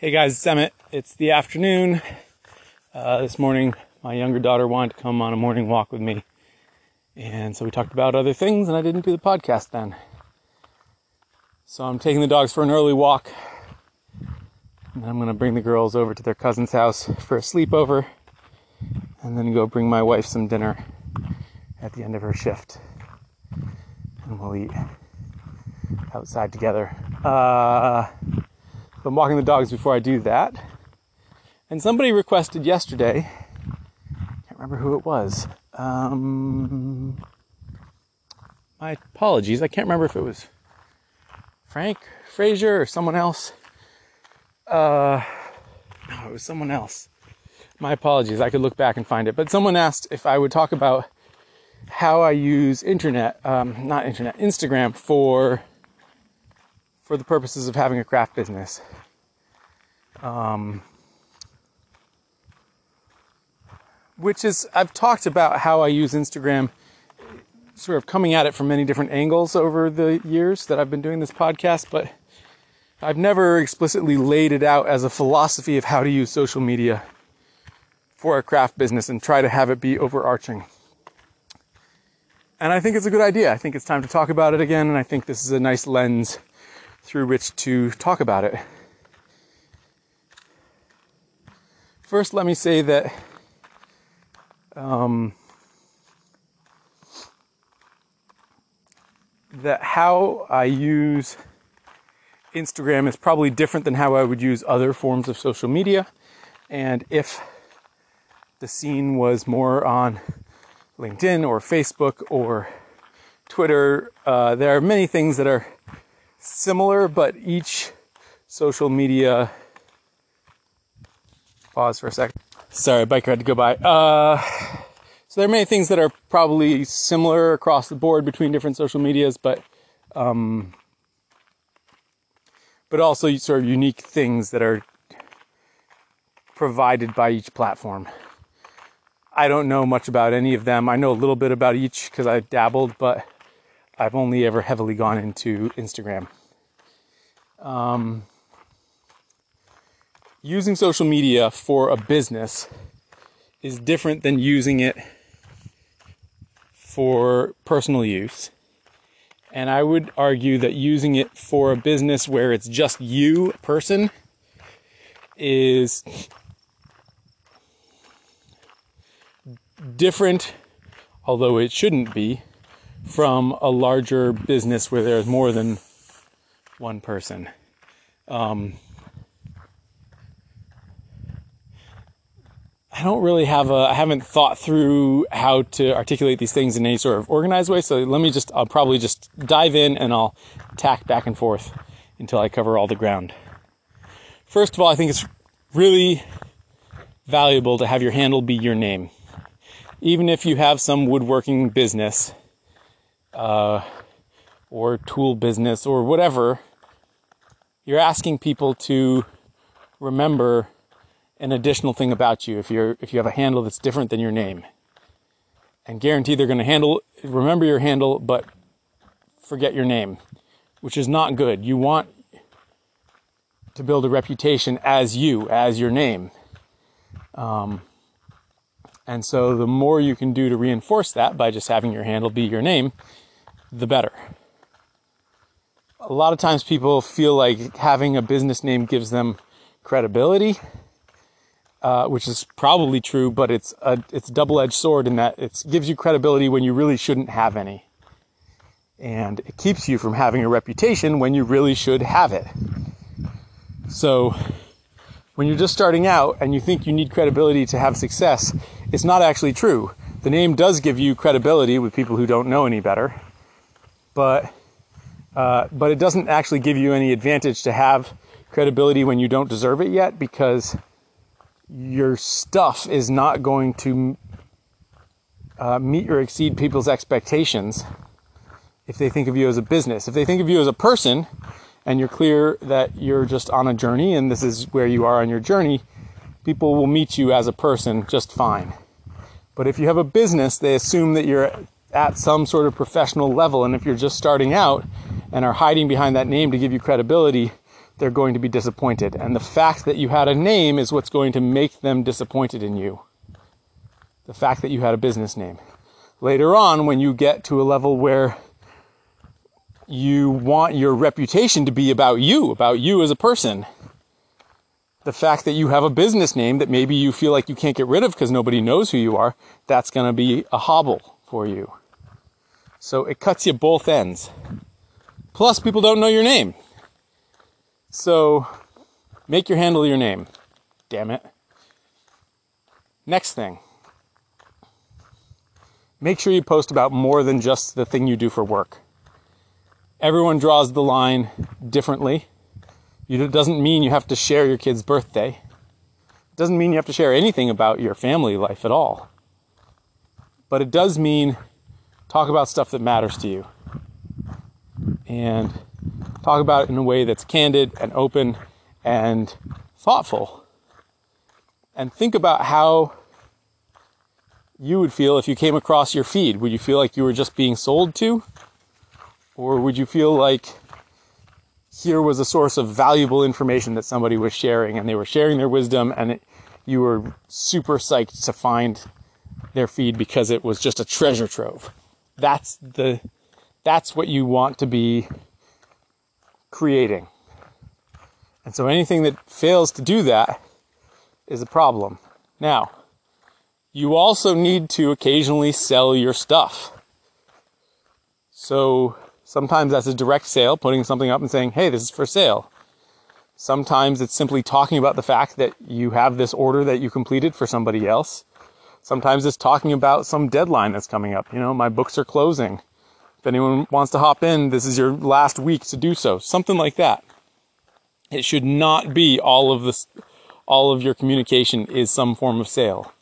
Hey guys, it's Emmett. It's the afternoon. Uh, this morning, my younger daughter wanted to come on a morning walk with me. And so we talked about other things, and I didn't do the podcast then. So I'm taking the dogs for an early walk. And I'm going to bring the girls over to their cousin's house for a sleepover. And then go bring my wife some dinner at the end of her shift. And we'll eat outside together. Uh, I'm walking the dogs before I do that. And somebody requested yesterday, can't remember who it was. Um, my apologies. I can't remember if it was Frank Frazier or someone else. Uh, no, it was someone else. My apologies. I could look back and find it. But someone asked if I would talk about how I use internet, um, not internet, Instagram for for the purposes of having a craft business. Um, which is, I've talked about how I use Instagram, sort of coming at it from many different angles over the years that I've been doing this podcast, but I've never explicitly laid it out as a philosophy of how to use social media for a craft business and try to have it be overarching. And I think it's a good idea. I think it's time to talk about it again, and I think this is a nice lens through which to talk about it. First, let me say that um, that how I use Instagram is probably different than how I would use other forms of social media. And if the scene was more on LinkedIn or Facebook or Twitter, uh, there are many things that are similar, but each social media. Pause for a second. Sorry, biker had to go by. Uh, so there are many things that are probably similar across the board between different social medias, but um, but also sort of unique things that are provided by each platform. I don't know much about any of them. I know a little bit about each because I dabbled, but I've only ever heavily gone into Instagram. Um, using social media for a business is different than using it for personal use. And I would argue that using it for a business where it's just you, person, is different, although it shouldn't be, from a larger business where there's more than one person. Um, I don't really have a, I haven't thought through how to articulate these things in any sort of organized way. So let me just, I'll probably just dive in and I'll tack back and forth until I cover all the ground. First of all, I think it's really valuable to have your handle be your name. Even if you have some woodworking business, uh, or tool business or whatever, you're asking people to remember an additional thing about you if you're if you have a handle that's different than your name. And guarantee they're going to handle remember your handle but forget your name, which is not good. You want to build a reputation as you, as your name. Um, and so the more you can do to reinforce that by just having your handle be your name, the better. A lot of times people feel like having a business name gives them credibility, uh, which is probably true, but it's a it's double-edged sword in that it gives you credibility when you really shouldn't have any, and it keeps you from having a reputation when you really should have it. So when you're just starting out and you think you need credibility to have success, it's not actually true. The name does give you credibility with people who don't know any better, but uh, but it doesn't actually give you any advantage to have credibility when you don't deserve it yet because your stuff is not going to uh, meet or exceed people's expectations if they think of you as a business. If they think of you as a person, and you're clear that you're just on a journey and this is where you are on your journey, people will meet you as a person just fine. But if you have a business, they assume that you're at some sort of professional level. And if you're just starting out and are hiding behind that name to give you credibility, they're going to be disappointed. And the fact that you had a name is what's going to make them disappointed in you. The fact that you had a business name. Later on, when you get to a level where you want your reputation to be about you, about you as a person, the fact that you have a business name that maybe you feel like you can't get rid of because nobody knows who you are, that's going to be a hobble for you. So it cuts you both ends. Plus, people don't know your name. So make your handle your name. Damn it. Next thing. Make sure you post about more than just the thing you do for work. Everyone draws the line differently. It doesn't mean you have to share your kid's birthday. It doesn't mean you have to share anything about your family life at all. But it does mean talk about stuff that matters to you. And talk about it in a way that's candid and open and thoughtful. And think about how you would feel if you came across your feed. Would you feel like you were just being sold to? Or would you feel like here was a source of valuable information that somebody was sharing and they were sharing their wisdom and it, you were super psyched to find their feed because it was just a treasure trove. That's the that's what you want to be creating. And so anything that fails to do that is a problem. Now, you also need to occasionally sell your stuff. So sometimes that's a direct sale, putting something up and saying, hey, this is for sale. Sometimes it's simply talking about the fact that you have this order that you completed for somebody else. Sometimes it's talking about some deadline that's coming up. You know, my books are closing. Anyone wants to hop in, this is your last week to do so. Something like that. It should not be all of this, all of your communication is some form of sale.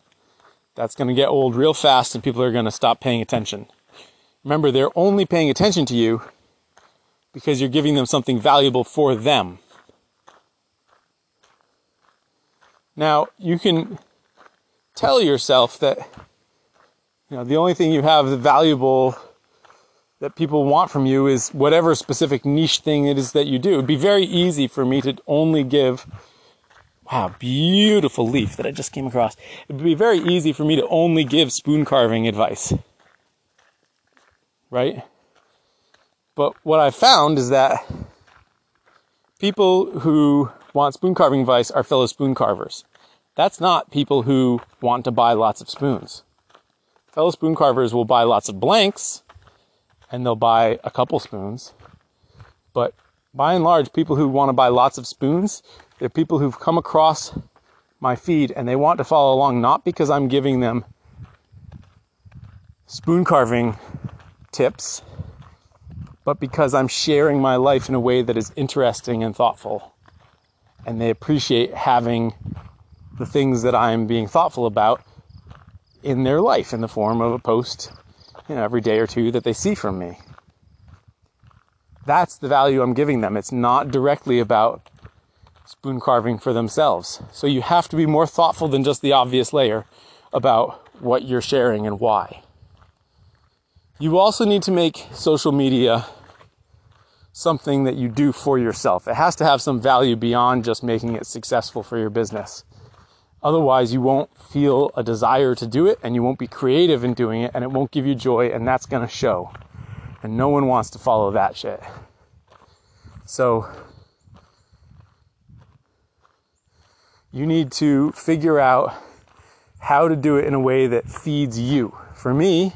That's going to get old real fast and people are going to stop paying attention. Remember, they're only paying attention to you because you're giving them something valuable for them. Now, you can tell yourself that you know the only thing you have valuable that people want from you is whatever specific niche thing it is that you do. It'd be very easy for me to only give, wow, beautiful leaf that I just came across. It'd be very easy for me to only give spoon carving advice. Right? But what I found is that people who want spoon carving advice are fellow spoon carvers. That's not people who want to buy lots of spoons. Fellow spoon carvers will buy lots of blanks and they'll buy a couple spoons. But by and large, people who want to buy lots of spoons, they're people who've come across my feed and they want to follow along not because I'm giving them spoon carving tips, but because I'm sharing my life in a way that is interesting and thoughtful. And they appreciate having the things that I'm being thoughtful about in their life in the form of a post you know, every day or two that they see from me. That's the value I'm giving them. It's not directly about spoon carving for themselves. So you have to be more thoughtful than just the obvious layer about what you're sharing and why. You also need to make social media something that you do for yourself. It has to have some value beyond just making it successful for your business. Otherwise, you won't feel a desire to do it and you won't be creative in doing it and it won't give you joy and that's going to show. And no one wants to follow that shit. So, you need to figure out how to do it in a way that feeds you. For me,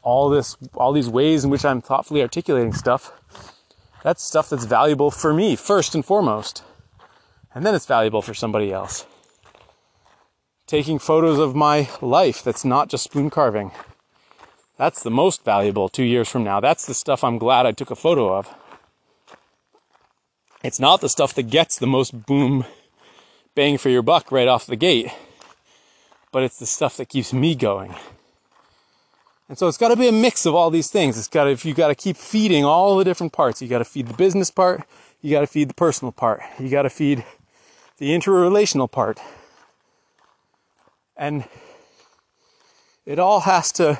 all this all these ways in which I'm thoughtfully articulating stuff, that's stuff that's valuable for me first and foremost. And then it's valuable for somebody else taking photos of my life that's not just spoon carving. That's the most valuable two years from now. That's the stuff I'm glad I took a photo of. It's not the stuff that gets the most boom bang for your buck right off the gate, but it's the stuff that keeps me going. And so it's got to be a mix of all these things. It's got to, if you got to keep feeding all the different parts, you got to feed the business part, you got to feed the personal part, you got to feed the interrelational part. And it all has to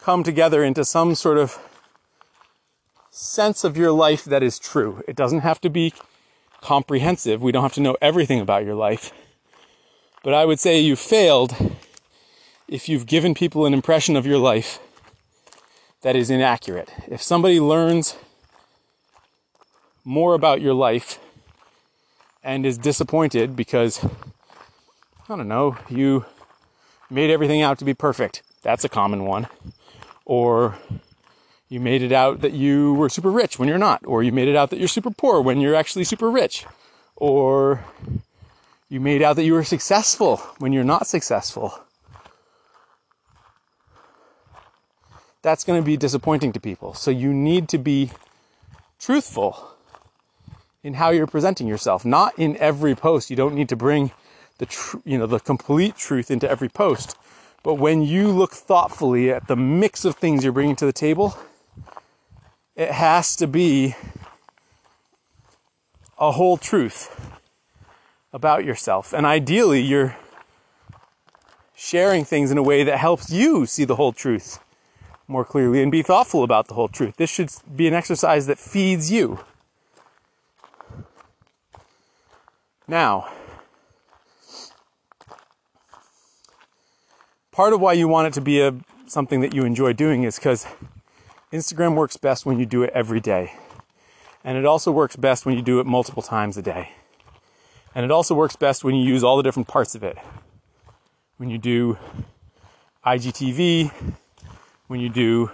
come together into some sort of sense of your life that is true. It doesn't have to be comprehensive. We don't have to know everything about your life. But I would say you failed if you've given people an impression of your life that is inaccurate. If somebody learns more about your life and is disappointed because, I don't know, you made everything out to be perfect, that's a common one. Or you made it out that you were super rich when you're not, or you made it out that you're super poor when you're actually super rich, or you made out that you were successful when you're not successful. That's going to be disappointing to people. So you need to be truthful in how you're presenting yourself. Not in every post. You don't need to bring the tr- you know the complete truth into every post. But when you look thoughtfully at the mix of things you're bringing to the table, it has to be a whole truth about yourself. And ideally, you're sharing things in a way that helps you see the whole truth more clearly and be thoughtful about the whole truth. This should be an exercise that feeds you. Now, part of why you want it to be a something that you enjoy doing is because Instagram works best when you do it every day. And it also works best when you do it multiple times a day. And it also works best when you use all the different parts of it. When you do IGTV, when you do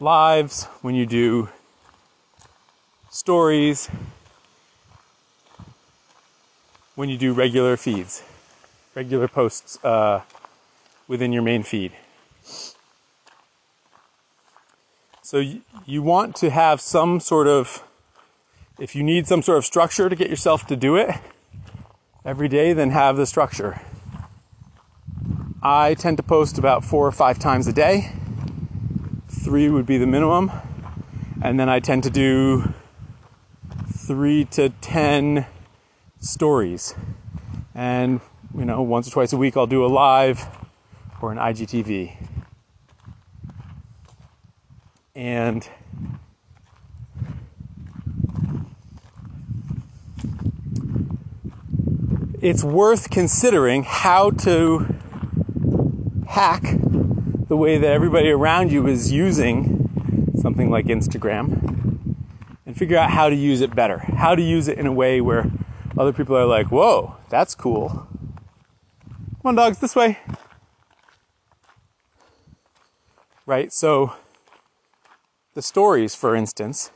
lives, when you do stories, when you do regular feeds, regular posts uh, within your main feed. So you, want to have some sort of, if you need some sort of structure to get yourself to do it every day, then have the structure. I tend to post about four or five times a day. Three would be the minimum. And then I tend to do three to ten stories. And, you know, once or twice a week I'll do a live or an IGTV. And it's worth considering how to hack the way that everybody around you is using something like Instagram and figure out how to use it better. How to use it in a way where other people are like, whoa, that's cool. Come on, dogs, this way. Right? So, the stories, for instance,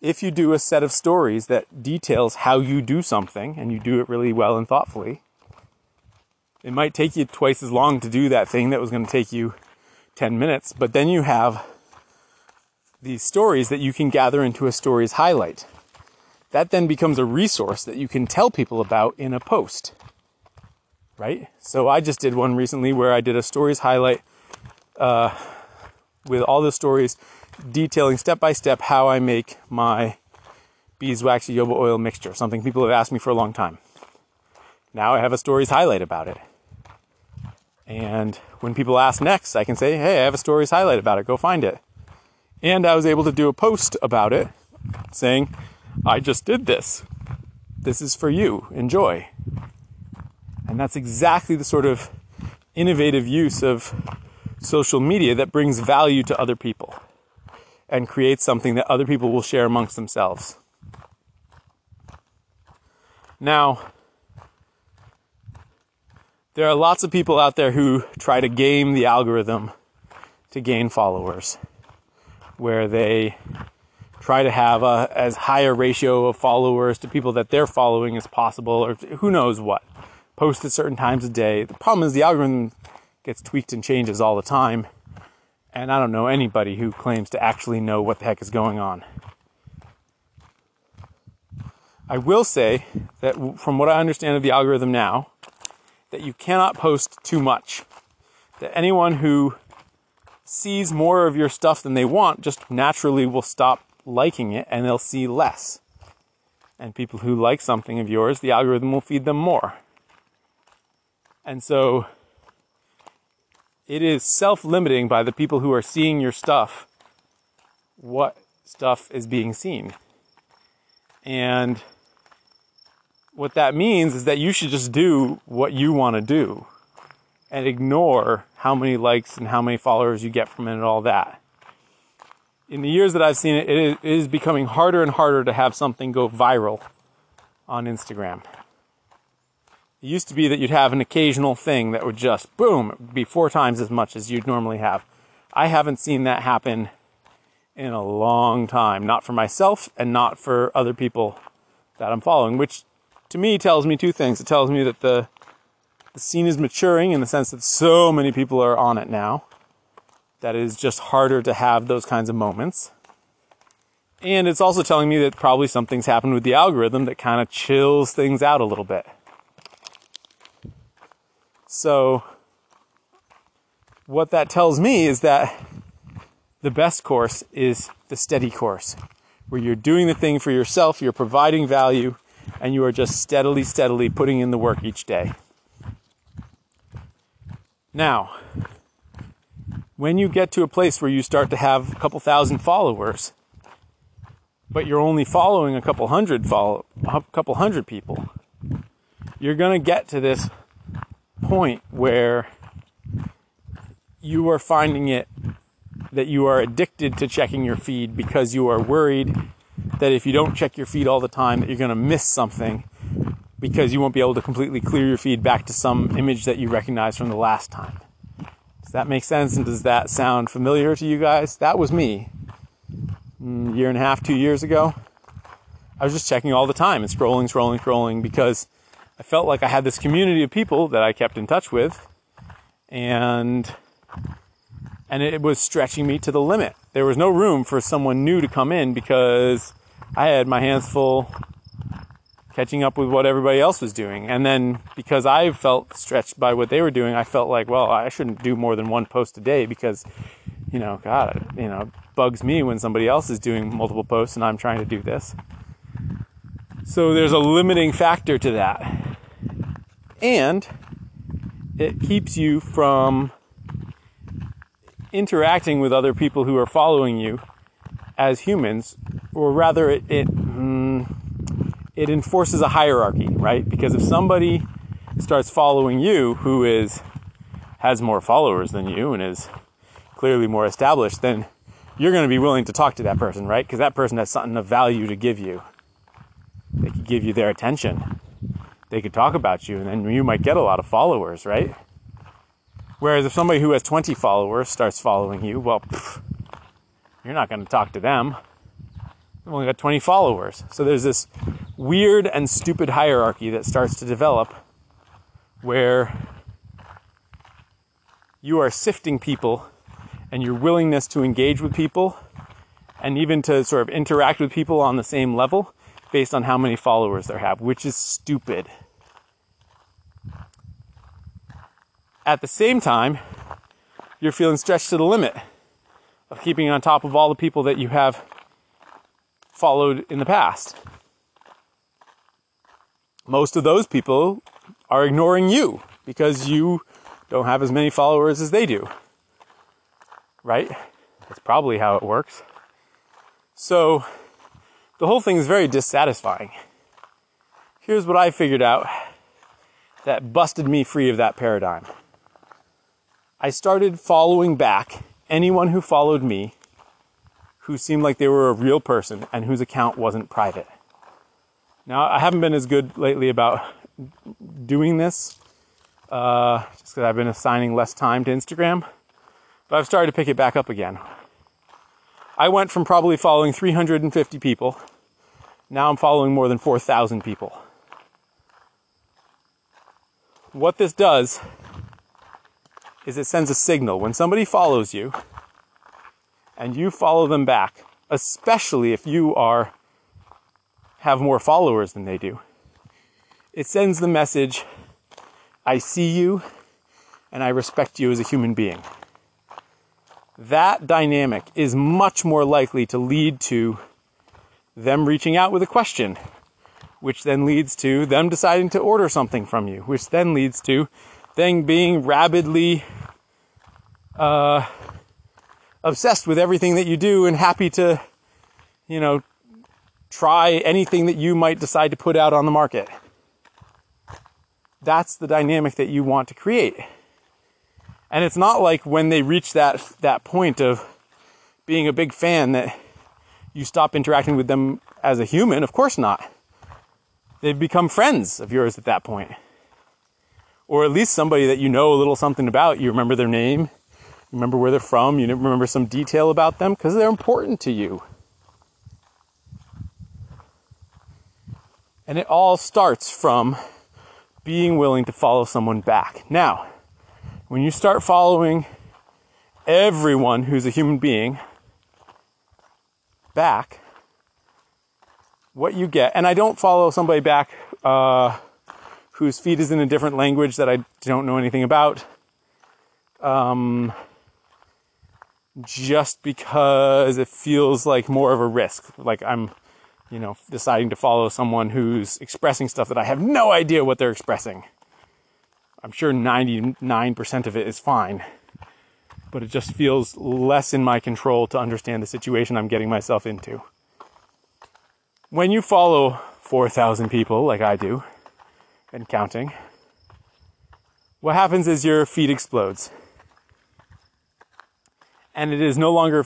if you do a set of stories that details how you do something and you do it really well and thoughtfully, it might take you twice as long to do that thing that was going to take you 10 minutes, but then you have these stories that you can gather into a stories highlight. That then becomes a resource that you can tell people about in a post. Right? So I just did one recently where I did a stories highlight uh, with all the stories detailing step by step how I make my beeswax jojoba oil mixture, something people have asked me for a long time. Now I have a stories highlight about it. And when people ask next, I can say, hey, I have a stories highlight about it, go find it. And I was able to do a post about it saying, I just did this. This is for you. Enjoy. And that's exactly the sort of innovative use of social media that brings value to other people and creates something that other people will share amongst themselves. Now, there are lots of people out there who try to game the algorithm to gain followers, where they try to have a, as high a ratio of followers to people that they're following as possible, or who knows what. Post at certain times a day. The problem is the algorithm gets tweaked and changes all the time and I don't know anybody who claims to actually know what the heck is going on. I will say that from what I understand of the algorithm now, that you cannot post too much. That anyone who sees more of your stuff than they want just naturally will stop liking it and they'll see less. And people who like something of yours, the algorithm will feed them more. And so it is self limiting by the people who are seeing your stuff what stuff is being seen. And what that means is that you should just do what you want to do and ignore how many likes and how many followers you get from it and all that. In the years that I've seen it, it is becoming harder and harder to have something go viral on Instagram. It used to be that you'd have an occasional thing that would just boom, would be four times as much as you'd normally have. I haven't seen that happen in a long time, not for myself and not for other people that I'm following, which to me tells me two things. It tells me that the the scene is maturing in the sense that so many people are on it now that it is just harder to have those kinds of moments. And it's also telling me that probably something's happened with the algorithm that kind of chills things out a little bit. So, what that tells me is that the best course is the steady course, where you're doing the thing for yourself, you're providing value, and you are just steadily, steadily putting in the work each day. Now, when you get to a place where you start to have a couple thousand followers, but you're only following a couple hundred follow, a couple hundred people, you're going to get to this point where you are finding it that you are addicted to checking your feed because you are worried that if you don't check your feed all the time that you're going to miss something because you won't be able to completely clear your feed back to some image that you recognize from the last time. Does that make sense and does that sound familiar to you guys? That was me. A mm, year and a half, 2 years ago. I was just checking all the time and scrolling, scrolling, scrolling because I felt like I had this community of people that I kept in touch with, and and it was stretching me to the limit. There was no room for someone new to come in because I had my hands full catching up with what everybody else was doing. And then because I felt stretched by what they were doing, I felt like, well, I shouldn't do more than one post a day because, you know, God, you know, bugs me when somebody else is doing multiple posts and I'm trying to do this. So there's a limiting factor to that and it keeps you from interacting with other people who are following you as humans, or rather, it it, mm, it enforces a hierarchy, right? Because if somebody starts following you who is has more followers than you and is clearly more established, then you're going to be willing to talk to that person, right? Because that person has something of value to give you. Give you their attention they could talk about you and then you might get a lot of followers, right? Whereas if somebody who has 20 followers starts following you, well, pff, you're not going to talk to them. You've only got 20 followers. So there's this weird and stupid hierarchy that starts to develop where you are sifting people and your willingness to engage with people and even to sort of interact with people on the same level based on how many followers they have, which is stupid. At the same time, you're feeling stretched to the limit of keeping on top of all the people that you have followed in the past. Most of those people are ignoring you because you don't have as many followers as they do. Right? That's probably how it works. So, the whole thing is very dissatisfying. Here's what I figured out that busted me free of that paradigm. I started following back anyone who followed me who seemed like they were a real person and whose account wasn't private. Now, I haven't been as good lately about doing this, uh, just because I've been assigning less time to Instagram, but I've started to pick it back up again. I went from probably following 350 people. Now I'm following more than 4,000 people. What this does is it sends a signal. When somebody follows you and you follow them back, especially if you are have more followers than they do, it sends the message, I see you and I respect you as a human being that dynamic is much more likely to lead to them reaching out with a question, which then leads to them deciding to order something from you, which then leads to them being rabidly uh, obsessed with everything that you do and happy to you know, try anything that you might decide to put out on the market. That's the dynamic that you want to create. And it's not like when they reach that that point of being a big fan that you stop interacting with them as a human. Of course not. They've become friends of yours at that point. Or at least somebody that you know a little something about. You remember their name, you remember where they're from, you remember some detail about them because they're important to you. And it all starts from being willing to follow someone back. Now, when you start following everyone who's a human being back, what you get, and I don't follow somebody back uh, whose feed is in a different language that I don't know anything about, um, just because it feels like more of a risk. Like I'm you know, deciding to follow someone who's expressing stuff that I have no idea what they're expressing. I'm sure 99% of it is fine, but it just feels less in my control to understand the situation I'm getting myself into. When you follow 4,000 people like I do, and counting, what happens is your feed explodes. And it is no longer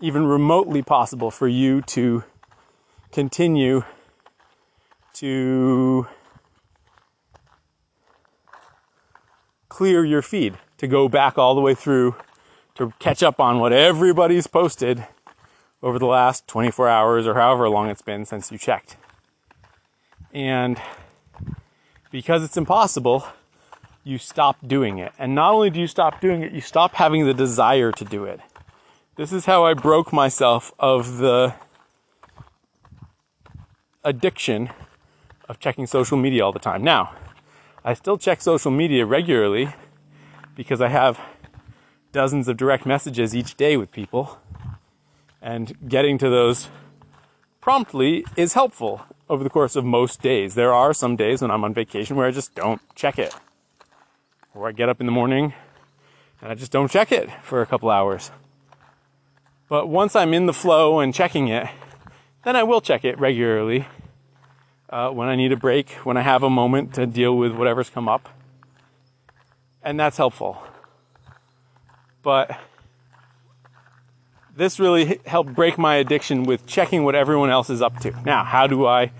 even remotely possible for you to continue to clear your feed, to go back all the way through, to catch up on what everybody's posted over the last 24 hours or however long it's been since you checked. And because it's impossible, you stop doing it. And not only do you stop doing it, you stop having the desire to do it. This is how I broke myself of the addiction of checking social media all the time. Now, I still check social media regularly because I have dozens of direct messages each day with people, and getting to those promptly is helpful over the course of most days. There are some days when I'm on vacation where I just don't check it, or I get up in the morning and I just don't check it for a couple hours. But once I'm in the flow and checking it, then I will check it regularly uh, when I need a break, when I have a moment to deal with whatever's come up. And that's helpful. But this really helped break my addiction with checking what everyone else is up to. Now, how do I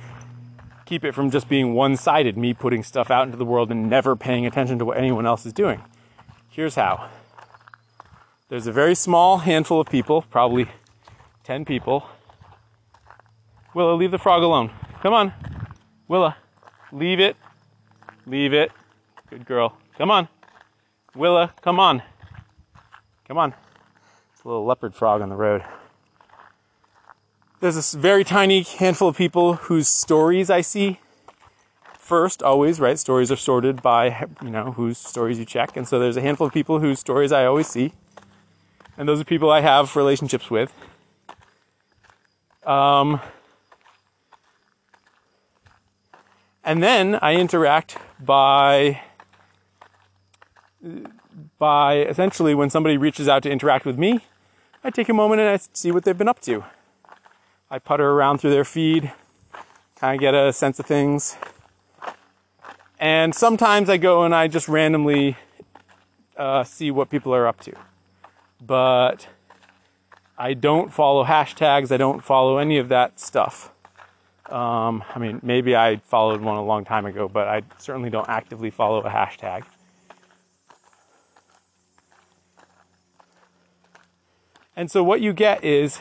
keep it from just being one sided, me putting stuff out into the world and never paying attention to what anyone else is doing? Here's how there's a very small handful of people, probably 10 people, Willow, leave the frog alone. Come on. Willa, leave it. Leave it. Good girl. Come on. Willa, come on. Come on. It's a little leopard frog on the road. There's this very tiny handful of people whose stories I see first, always, right? Stories are sorted by, you know, whose stories you check. And so there's a handful of people whose stories I always see. And those are people I have relationships with. Um, And then I interact by by essentially when somebody reaches out to interact with me, I take a moment and I see what they've been up to. I putter around through their feed, kind of get a sense of things. And sometimes I go and I just randomly uh, see what people are up to. But I don't follow hashtags, I don't follow any of that stuff. Um, I mean, maybe I followed one a long time ago, but I certainly don't actively follow a hashtag. And so what you get is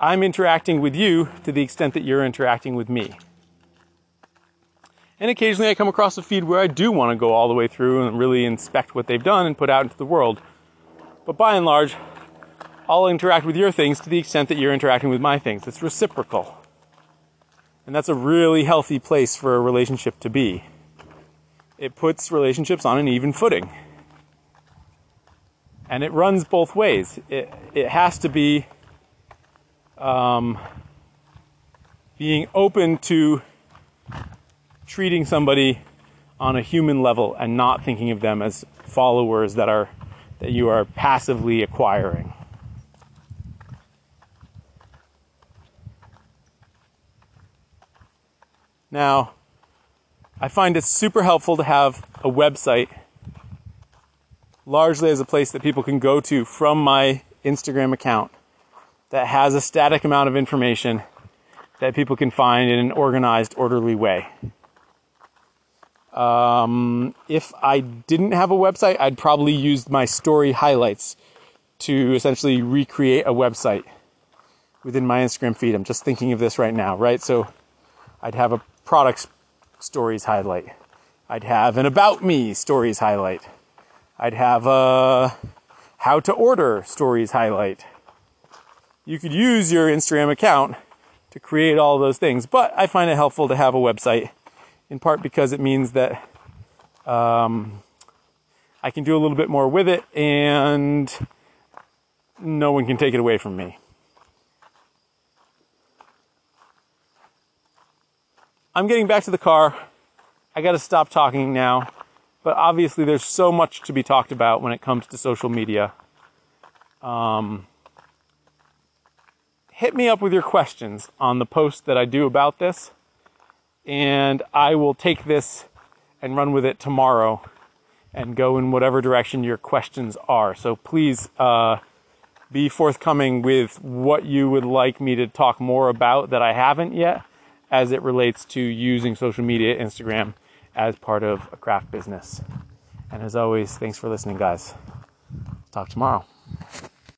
I'm interacting with you to the extent that you're interacting with me. And occasionally I come across a feed where I do want to go all the way through and really inspect what they've done and put out into the world. But by and large, I'll interact with your things to the extent that you're interacting with my things. It's reciprocal. And that's a really healthy place for a relationship to be. It puts relationships on an even footing. And it runs both ways. It, it has to be um, being open to treating somebody on a human level and not thinking of them as followers that are that you are passively acquiring. Now, I find it super helpful to have a website largely as a place that people can go to from my Instagram account that has a static amount of information that people can find in an organized, orderly way. Um, if I didn't have a website, I'd probably use my story highlights to essentially recreate a website within my Instagram feed. I'm just thinking of this right now, right? So I'd have a product stories highlight. I'd have an about me stories highlight. I'd have a how to order stories highlight. You could use your Instagram account to create all those things, but I find it helpful to have a website in part because it means that um, I can do a little bit more with it and no one can take it away from me. I'm getting back to the car. I got to stop talking now, but obviously there's so much to be talked about when it comes to social media. Um, hit me up with your questions on the post that I do about this and I will take this and run with it tomorrow and go in whatever direction your questions are. So please uh, be forthcoming with what you would like me to talk more about that I haven't yet as it relates to using social media, Instagram, as part of a craft business. And as always, thanks for listening, guys. Talk tomorrow.